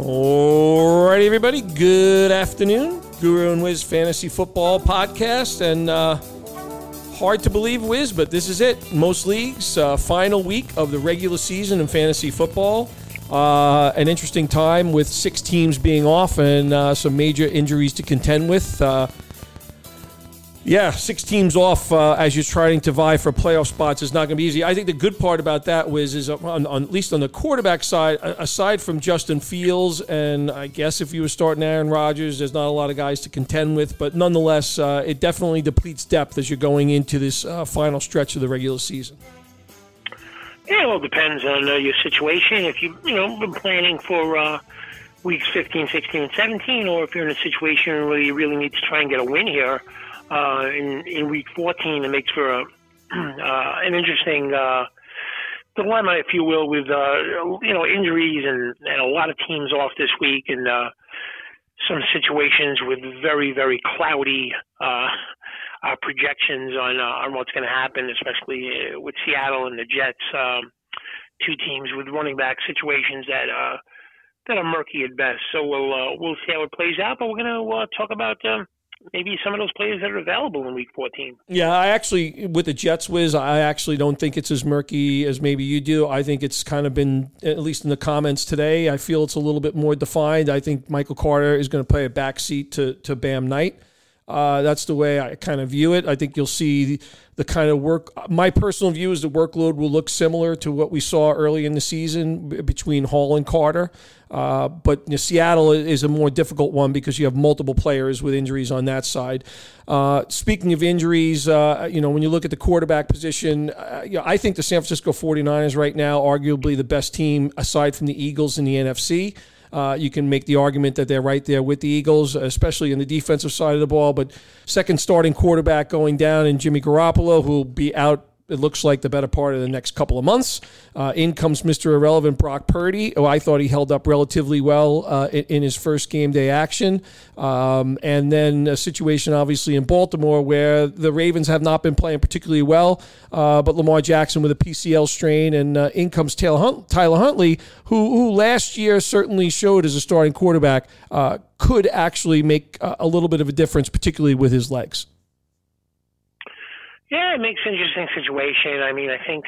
All right, everybody. Good afternoon. Guru and Wiz Fantasy Football Podcast. And uh, hard to believe, Wiz, but this is it. Most leagues, uh, final week of the regular season in fantasy football. Uh, an interesting time with six teams being off and uh, some major injuries to contend with. Uh, yeah, six teams off uh, as you're trying to vie for playoff spots is not going to be easy. I think the good part about that, Wiz, is on, on, at least on the quarterback side, aside from Justin Fields, and I guess if you were starting Aaron Rodgers, there's not a lot of guys to contend with. But nonetheless, uh, it definitely depletes depth as you're going into this uh, final stretch of the regular season. Yeah, well, it depends on uh, your situation. If you, you know, been planning for uh, weeks 15, 16, and 17, or if you're in a situation where you really need to try and get a win here – uh, in in week 14. It makes for a an interesting uh, dilemma, if you will, with uh, you know injuries and, and a lot of teams off this week and uh, some situations with very very cloudy. Projections on on what's going to happen, especially with Seattle and the Jets, um, two teams with running back situations that uh, that are murky at best. So we'll uh, we'll see how it plays out. But we're to uh, talk about uh, maybe some of those players that are available in Week 14. Yeah, I actually with the Jets whiz, I actually don't think it's as murky as maybe you do. I think it's kind of been at least in the comments today. I feel it's a little bit more defined. I think Michael Carter is going to play a backseat to to Bam Knight. Uh, that's the way I kind of view it. I think you'll see the, the, kind of work. My personal view is the workload will look similar to what we saw early in the season between Hall and Carter. Uh, but you know, Seattle is a more difficult one because you have multiple players with injuries on that side. Uh, speaking of injuries, uh, you know, when you look at the quarterback position, uh, you know, I think the San Francisco 49ers right now, arguably the best team aside from the Eagles in the NFC. Uh, you can make the argument that they're right there with the Eagles, especially in the defensive side of the ball. But second starting quarterback going down, and Jimmy Garoppolo, who will be out it looks like the better part of the next couple of months. Uh, in comes Mr. Irrelevant Brock Purdy. Oh, I thought he held up relatively well uh, in, his first game day action. Um, and then a situation, obviously, in Baltimore where the Ravens have not been playing particularly well, uh, but Lamar Jackson with a PCL strain. And uh, in comes Taylor, Hunt- Tyler Huntley, who, who last year certainly showed as a starting quarterback uh, could actually make a little bit of a difference, particularly with his legs. Yeah, it makes interesting situation. I mean, I think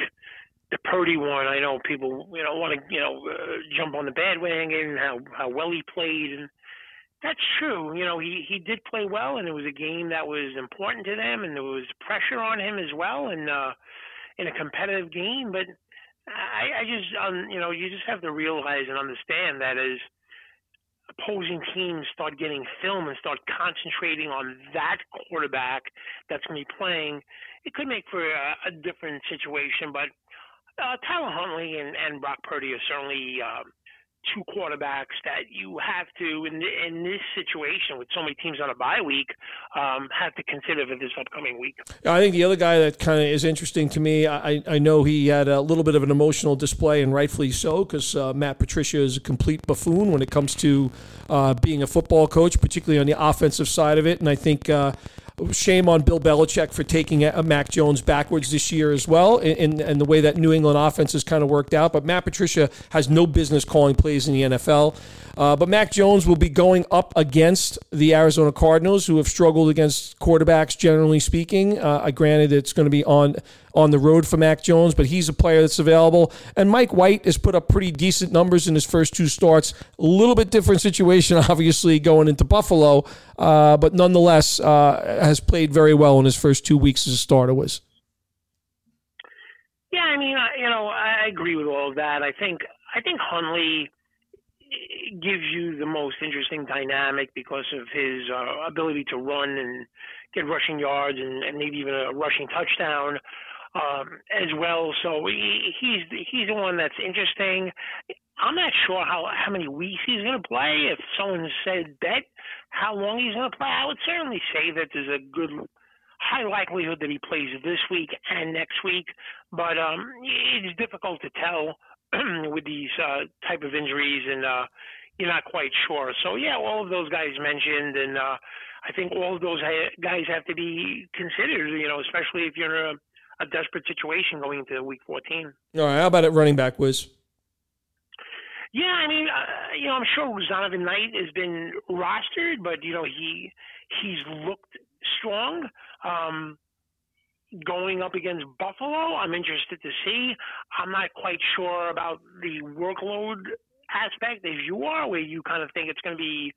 the Purdy one, I know people, you know, want to, you know, uh, jump on the bandwagon, how how well he played, and that's true. You know, he he did play well, and it was a game that was important to them, and there was pressure on him as well, and uh, in a competitive game. But I, I just, um, you know, you just have to realize and understand that as opposing teams start getting film and start concentrating on that quarterback that's going to be playing, it could make for a, a different situation. But uh, Tyler Huntley and, and Brock Purdy are certainly uh, two quarterbacks that you have to, in, in this situation with so many teams on a bye week, um, have to consider for this upcoming week. I think the other guy that kind of is interesting to me, I, I know he had a little bit of an emotional display, and rightfully so, because uh, Matt Patricia is a complete buffoon when it comes to uh, being a football coach, particularly on the offensive side of it. And I think uh, shame on Bill Belichick for taking Mac Jones backwards this year as well, and, and the way that New England offense has kind of worked out. But Matt Patricia has no business calling plays in the NFL. Uh, but Mac Jones will be going up against the Arizona Cardinals, who have struggled against quarterbacks, generally speaking. Uh, granted, it's going to be on on the road for Mac Jones, but he's a player that's available. And Mike White has put up pretty decent numbers in his first two starts. A little bit different situation, obviously, going into Buffalo, uh, but nonetheless uh, has played very well in his first two weeks as a starter. Was. Yeah, I mean, you know, I agree with all of that. I think I think Huntley gives you the most interesting dynamic because of his uh, ability to run and get rushing yards and, and maybe even a rushing touchdown um, as well. So he, he's he's the one that's interesting. I'm not sure how how many weeks he's going to play. If someone said bet how long he's going to play, I would certainly say that there's a good high likelihood that he plays this week and next week. But um, it's difficult to tell with these uh, type of injuries, and uh, you're not quite sure. So yeah, all of those guys mentioned, and uh, I think all of those guys have to be considered. You know, especially if you're in a, a desperate situation going into Week 14. All right, how about it running back, Wiz? Yeah, I mean, uh, you know, I'm sure Zonovan Knight has been rostered, but you know, he he's looked strong. Um, going up against Buffalo, I'm interested to see. I'm not quite sure about the workload aspect as you are, where you kind of think it's going to be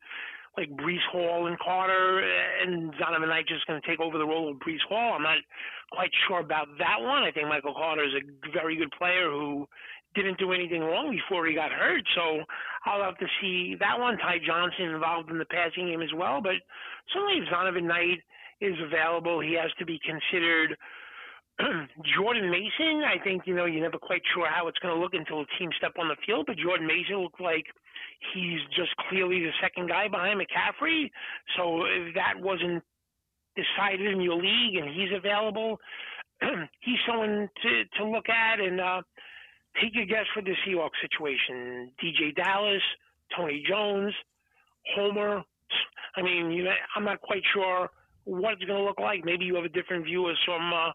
like Breece Hall and Carter, and Zonovan Knight just going to take over the role of Breece Hall. I'm not quite sure about that one. I think Michael Carter is a very good player who didn't do anything wrong before he got hurt. So I'll have to see that one. Ty Johnson involved in the passing game as well. But certainly if Zonovan Knight is available, he has to be considered. Jordan Mason, I think, you know, you're never quite sure how it's going to look until the team step on the field, but Jordan Mason looked like he's just clearly the second guy behind McCaffrey. So if that wasn't decided in your league and he's available, he's someone to, to look at. And uh, take a guess for the Seahawks situation. DeeJay Dallas, Tony Jones, Homer. I mean, you I'm not quite sure what it's going to look like. Maybe you have a different view or some uh,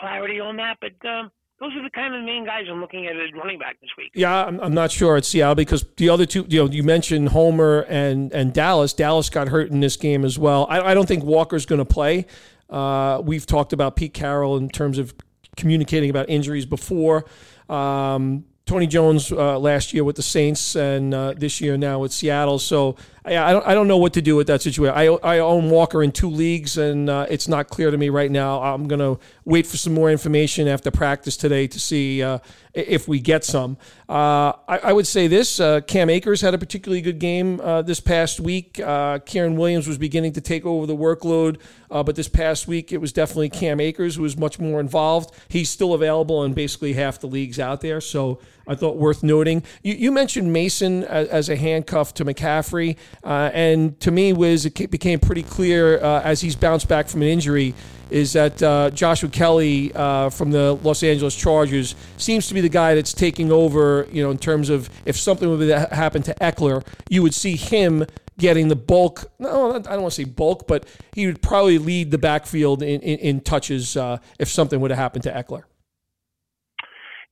clarity on that, but uh, those are the kind of main guys I'm looking at as running back this week. Yeah, I'm, I'm not sure at Seattle because the other two, you know, you mentioned Homer and and Dallas. Dallas got hurt in this game as well. I, I don't think Walker's going to play. Uh, we've talked about Pete Carroll in terms of communicating about injuries before. Um, Tony Jones uh, last year with the Saints and uh, this year now with Seattle. So I, I, don't I don't know what to do with that situation. I, I own Walker in two leagues, and uh, it's not clear to me right now. I'm going to wait for some more information after practice today to see uh, if we get some. Uh, I, I, would say this: uh, Cam Akers had a particularly good game uh, this past week. Uh, Kyren Williams was beginning to take over the workload, but this past week it was definitely Cam Akers who was much more involved. He's still available in basically half the leagues out there, so I thought worth noting. You, you mentioned Mason as, as a handcuff to McCaffrey. Uh, and to me, was it became pretty clear uh, as he's bounced back from an injury is that uh, Joshua Kelley uh, from the Los Angeles Chargers seems to be the guy that's taking over. You know, in terms of if something would happen to Ekeler, you would see him getting the bulk. No, I don't want to say bulk, but he would probably lead the backfield in, in, in touches uh, if something would have happened to Ekeler.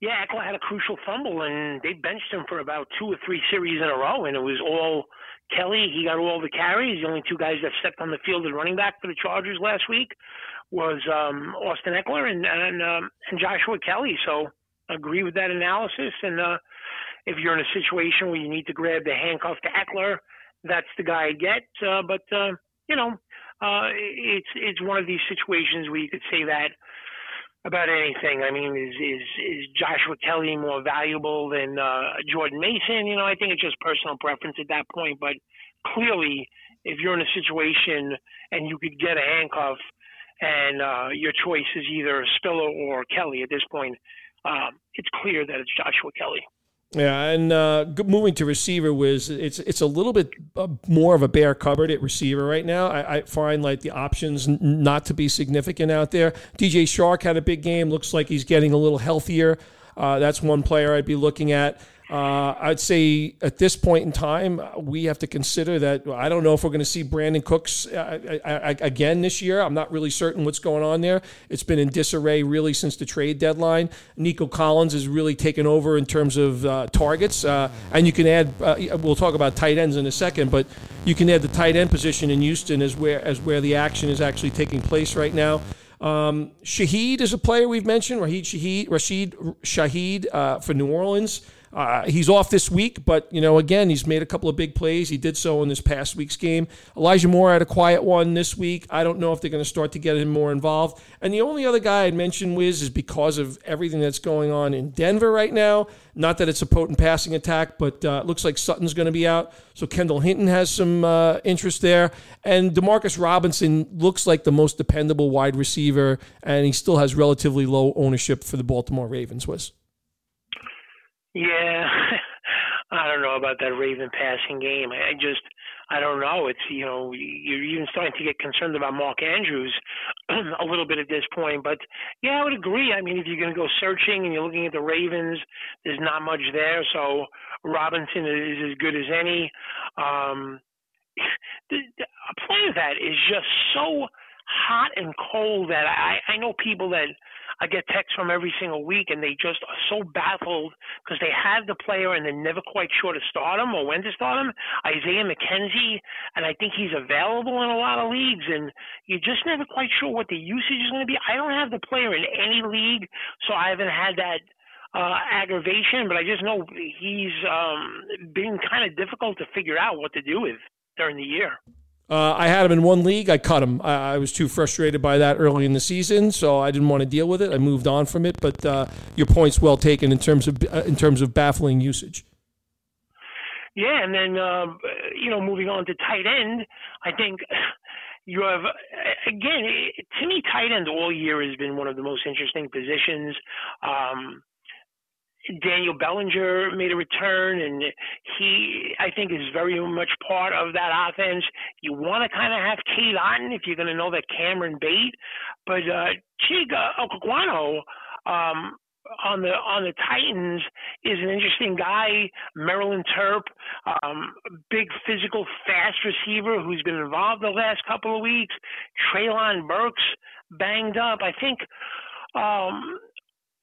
Yeah, Ekeler had a crucial fumble, and they benched him for about two or three series in a row, and it was all Kelley, he got all the carries. The only two guys that stepped on the field at running back for the Chargers last week was um, Austin Ekeler and and, um, and Joshua Kelley. So agree with that analysis. And uh, if you're in a situation where you need to grab the handcuff to Ekeler, that's the guy I get. Uh, but uh, you know, uh, it's it's one of these situations where you could say that about anything. I mean, is is is Joshua Kelley more valuable than uh, Jordan Mason? You know, I think it's just personal preference at that point. But clearly, if you're in a situation and you could get a handcuff, and uh, your choice is either Spiller or Kelley at this point, um, it's clear that it's Joshua Kelley. Yeah, and uh, moving to receiver was it's it's a little bit uh, more of a bare cupboard at receiver right now. I, I find like the options n- not to be significant out there. DJ Chark had a big game. Looks like he's getting a little healthier. Uh, that's one player I'd be looking at. Uh, I'd say at this point in time, we have to consider that. I don't know if we're going to see Brandin Cooks uh, uh, uh, again this year. I'm not really certain what's going on there. It's been in disarray really since the trade deadline. Nico Collins has really taken over in terms of uh, targets, uh, and you can add. we'll talk about tight ends in a second, but you can add the tight end position in Houston as where as where the action is actually taking place right now. Um, Shaheed is a player we've mentioned. Rashid Shaheed, Rashid Shaheed uh, for New Orleans. Uh, he's off this week, but you know, again, he's made a couple of big plays. He did so in this past week's game. Elijah Moore had a quiet one this week. I don't know if they're going to start to get him more involved. And the only other guy I'd mention, Wiz, is because of everything that's going on in Denver right now. Not that it's a potent passing attack, but uh, it looks like Sutton's going to be out. So Kendall Hinton has some uh, interest there. And Demarcus Robinson looks like the most dependable wide receiver, and he still has relatively low ownership for the Baltimore Ravens, Wiz. Yeah, I don't know about that Raven passing game. I just, I don't know. It's you know, you're even starting to get concerned about Mark Andrews a little bit at this point. But yeah, I would agree. I mean, if you're going to go searching and you're looking at the Ravens, there's not much there. So Robinson is as good as any. Um, the, the, a player that is just so hot and cold that I, I know people that I get texts from every single week, and they just are so baffled because they have the player and they're never quite sure to start him or when to start him. Isaiah McKenzie, and I think he's available in a lot of leagues, and you're just never quite sure what the usage is going to be. I don't have the player in any league, so I haven't had that uh, aggravation, but I just know he's um, been kind of difficult to figure out what to do with during the year. Uh, I had him in one league. I cut him. I, I, was too frustrated by that early in the season, so I didn't want to deal with it. I moved on from it. But uh, your point's well taken in terms of uh, in terms of baffling usage. Yeah, and then um, you know, moving on to tight end, I think you have again to me, tight end all year has been one of the most interesting positions. Um, Daniel Bellinger made a return, and he, I think, is very much part of that offense. You want to kind of have Cade Otton if you're going to know that Cameron Brate, but uh, Chig Okonkwo, um, on the on the Titans is an interesting guy, Maryland Terp, um, big physical, fast receiver who's been involved the last couple of weeks. Treylon Burks banged up. I think um,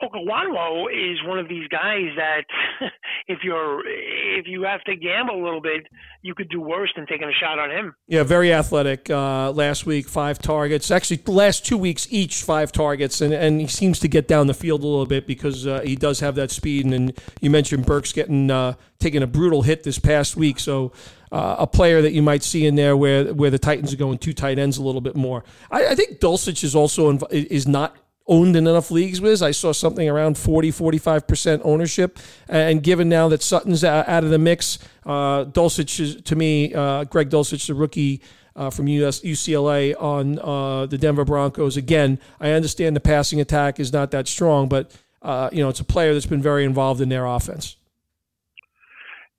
Okonkwo is one of these guys that if you're if you have to gamble a little bit, you could do worse than taking a shot on him. Yeah, very athletic. Uh, last week, five targets. Actually, last two weeks, each five targets, and, and he seems to get down the field a little bit because uh, he does have that speed. And, and you mentioned Burks getting uh, taking a brutal hit this past week, so. Uh, a player that you might see in there where where the Titans are going two tight ends a little bit more. I, I think Dulcich is also inv- is not owned in enough leagues with. I saw something around 40, 45% ownership. And given now that Sutton's out of the mix, uh, Dulcich, is, to me, uh, Greg Dulcich, the rookie uh, from US, UCLA on uh, the Denver Broncos. Again, I understand the passing attack is not that strong, but, uh, you know, it's a player that's been very involved in their offense.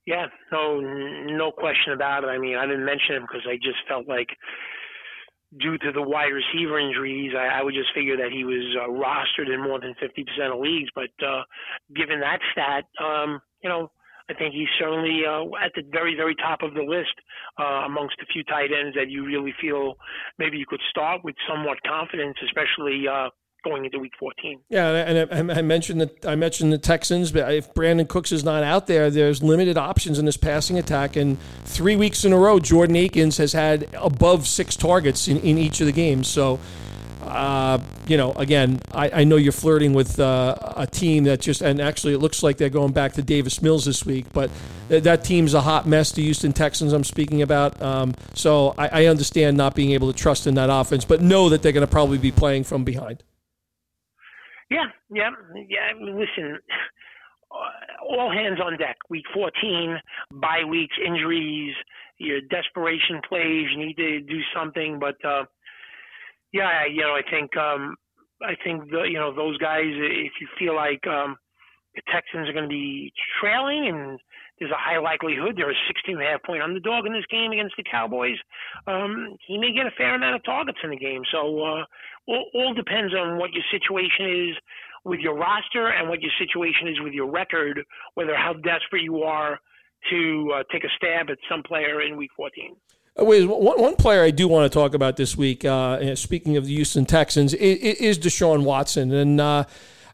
Yeah, no, no question about it. I mean, I didn't mention him because I just felt like – due to the wide receiver injuries, I, I would just figure that he was uh, rostered in more than 50% of leagues. But uh, given that stat, um, you know, I think he's certainly uh, at the very, very top of the list uh, amongst a few tight ends that you really feel maybe you could start with somewhat confidence, especially uh, going into week 14. Yeah, and I, mentioned that I mentioned the Texans, but if Brandin Cooks is not out there, there's limited options in this passing attack. And three weeks in a row, Jordan Akins has had above six targets in, in each of the games. So, uh, you know, again, I, I know you're flirting with uh, a team that just, and actually it looks like they're going back to Davis Mills this week, but that team's a hot mess, the Houston Texans I'm speaking about. Um, so I, I understand not being able to trust in that offense, but know that they're going to probably be playing from behind. Yeah, yeah, yeah. Listen, all hands on deck. Week 14, bye weeks, injuries, your desperation plays. You need to do something, but uh, yeah, you know, I think um, I think the, you know those guys. If you feel like um, the Texans are going to be trailing and there's a high likelihood they're a 16 and a half point underdog in this game against the Cowboys. Um, he may get a fair amount of targets in the game. So uh, all, all depends on what your situation is with your roster and what your situation is with your record, whether how desperate you are to uh, take a stab at some player in Week 14. Uh, wait, one, player I do want to talk about this week, uh, speaking of the Houston Texans, is, is Deshaun Watson. And uh,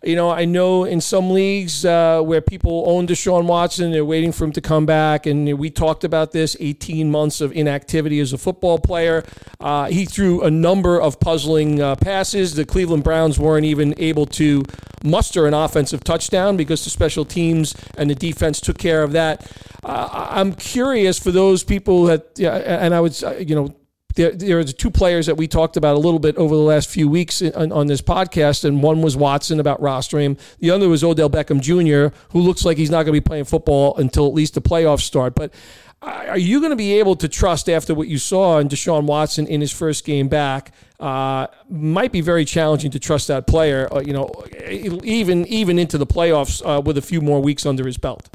you know, I know in some leagues uh, where people own Deshaun Watson, they're waiting for him to come back. And we talked about this 18 months of inactivity as a football player. Uh, he threw a number of puzzling uh, passes. The Cleveland Browns weren't even able to muster an offensive touchdown because the special teams and the defense took care of that. Uh, I'm curious for those people that, and I would, uh, you know, there, there are two players that we talked about a little bit over the last few weeks on, on, this podcast, and one was Watson about rostering. The other was Odell Beckham Jr., who looks like he's not going to be playing football until at least the playoffs start. But are you going to be able to trust after what you saw in Deshaun Watson in his first game back? Uh, might be very challenging to trust that player. Uh, you know, even even into the playoffs uh, with a few more weeks under his belt.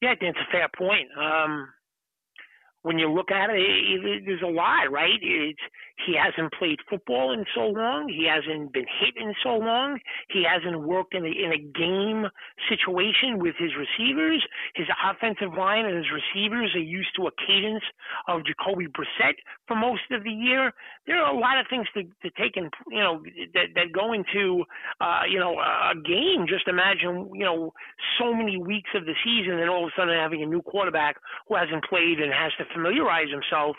Yeah, think it's a fair point. Um, when you look at it, it, it, there's a lot, right? It's He hasn't played football in so long. He hasn't been hit in so long. He hasn't worked in a, in a game situation with his receivers. His offensive line and his receivers are used to a cadence of Jacoby Brissett for most of the year. There are a lot of things to, to take in, you know, that, that go into, uh, you know, a game. Just imagine, you know, so many weeks of the season and all of a sudden having a new quarterback who hasn't played and has to familiarize himself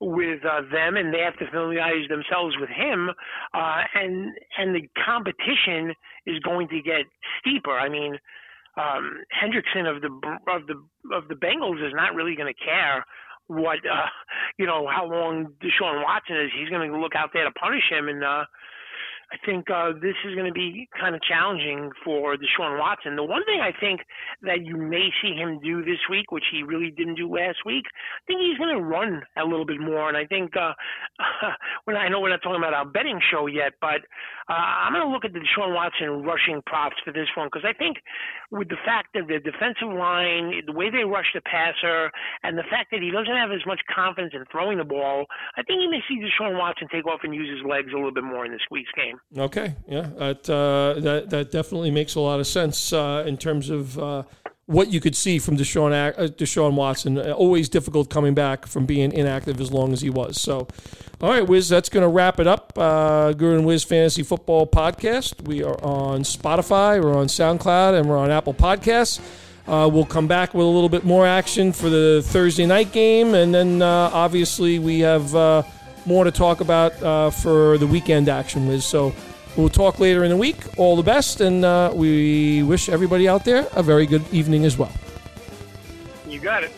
with uh, them and they have to familiarize themselves with him uh, and and the competition is going to get steeper i mean um, Hendrickson of the of the of the Bengals is not really going to care what uh, you know how long Deshaun Watson is. He's going to look out there to punish him, and uh, I think uh, this is going to be kind of challenging for Deshaun Watson. The one thing I think that you may see him do this week, which he really didn't do last week, I think he's going to run a little bit more. And I think uh, when I know we're not talking about our betting show yet, but uh, I'm going to look at the Deshaun Watson rushing props for this one because I think with the fact that the defensive line, the way they rush the passer, and the fact that he doesn't have as much confidence in throwing the ball, I think you may see Deshaun Watson take off and use his legs a little bit more in this week's game. Okay, yeah, that uh, that that definitely makes a lot of sense uh, in terms of uh, what you could see from Deshaun uh, Deshaun Watson. Uh, always difficult coming back from being inactive as long as he was. So, all right, Wiz, that's going to wrap it up. Uh, Guru and Wiz Fantasy Football Podcast. We are on Spotify, we're on SoundCloud, and we're on Apple Podcasts. Uh, we'll come back with a little bit more action for the Thursday night game, and then uh, obviously we have uh, more to talk about uh, for the weekend action, Wiz. So we'll talk later in the week. All the best, and uh, we wish everybody out there a very good evening as well. You got it.